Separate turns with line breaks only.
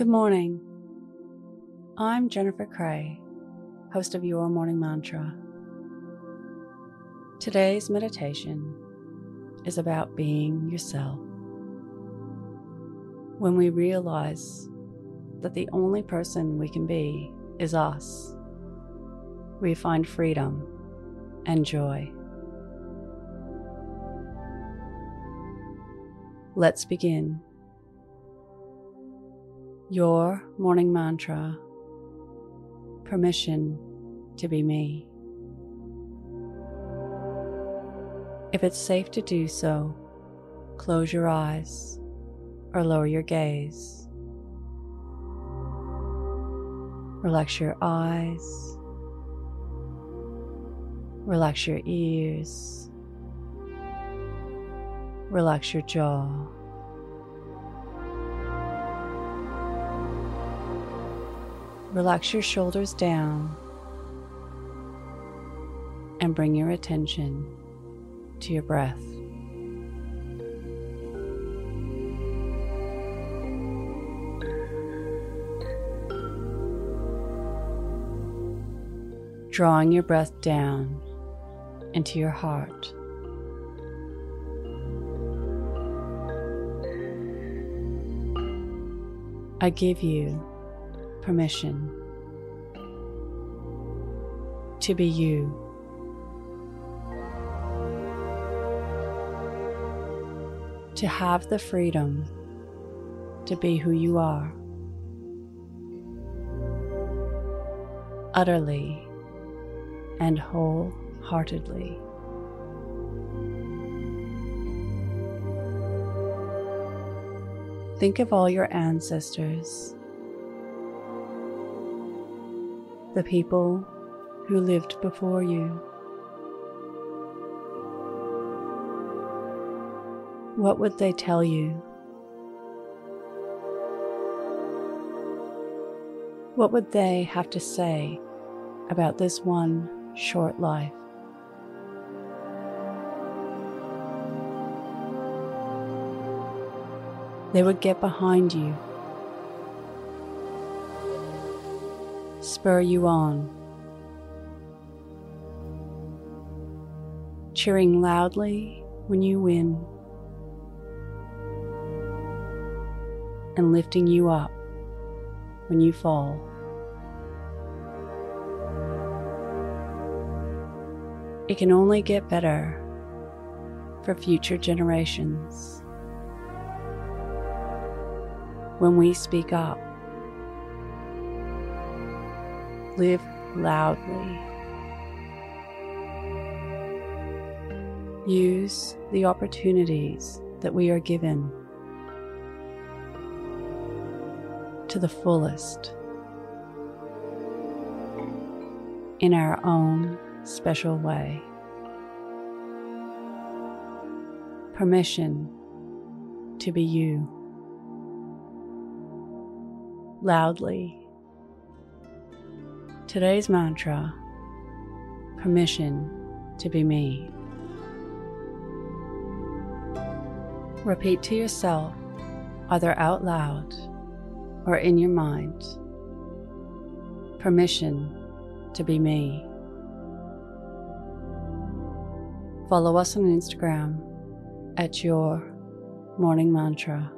Good morning. I'm Jennifer Cray, host of Your Morning Mantra. Today's meditation is about being yourself. When we realize that the only person we can be is us, we find freedom and joy. Let's begin. Your morning mantra permission to be me. If it's safe to do so, close your eyes or lower your gaze. Relax your eyes, relax your ears, relax your jaw. Relax your shoulders down and bring your attention to your breath. Drawing your breath down into your heart. I give you permission to be you. To have the freedom to be who you are. Utterly and wholeheartedly. Think of all your ancestors the people who lived before you. What would they tell you? What would they have to say about this one short life? They would get behind you spur you on. Cheering loudly when you win, and lifting you up when you fall. It can only get better for future generations. When we speak up, live loudly. Use the opportunities that we are given to the fullest in our own special way. Permission to be you loudly Today's mantra permission to be me. Repeat to yourself, either out loud or in your mind, permission to be me. Follow us on Instagram at your morning mantra.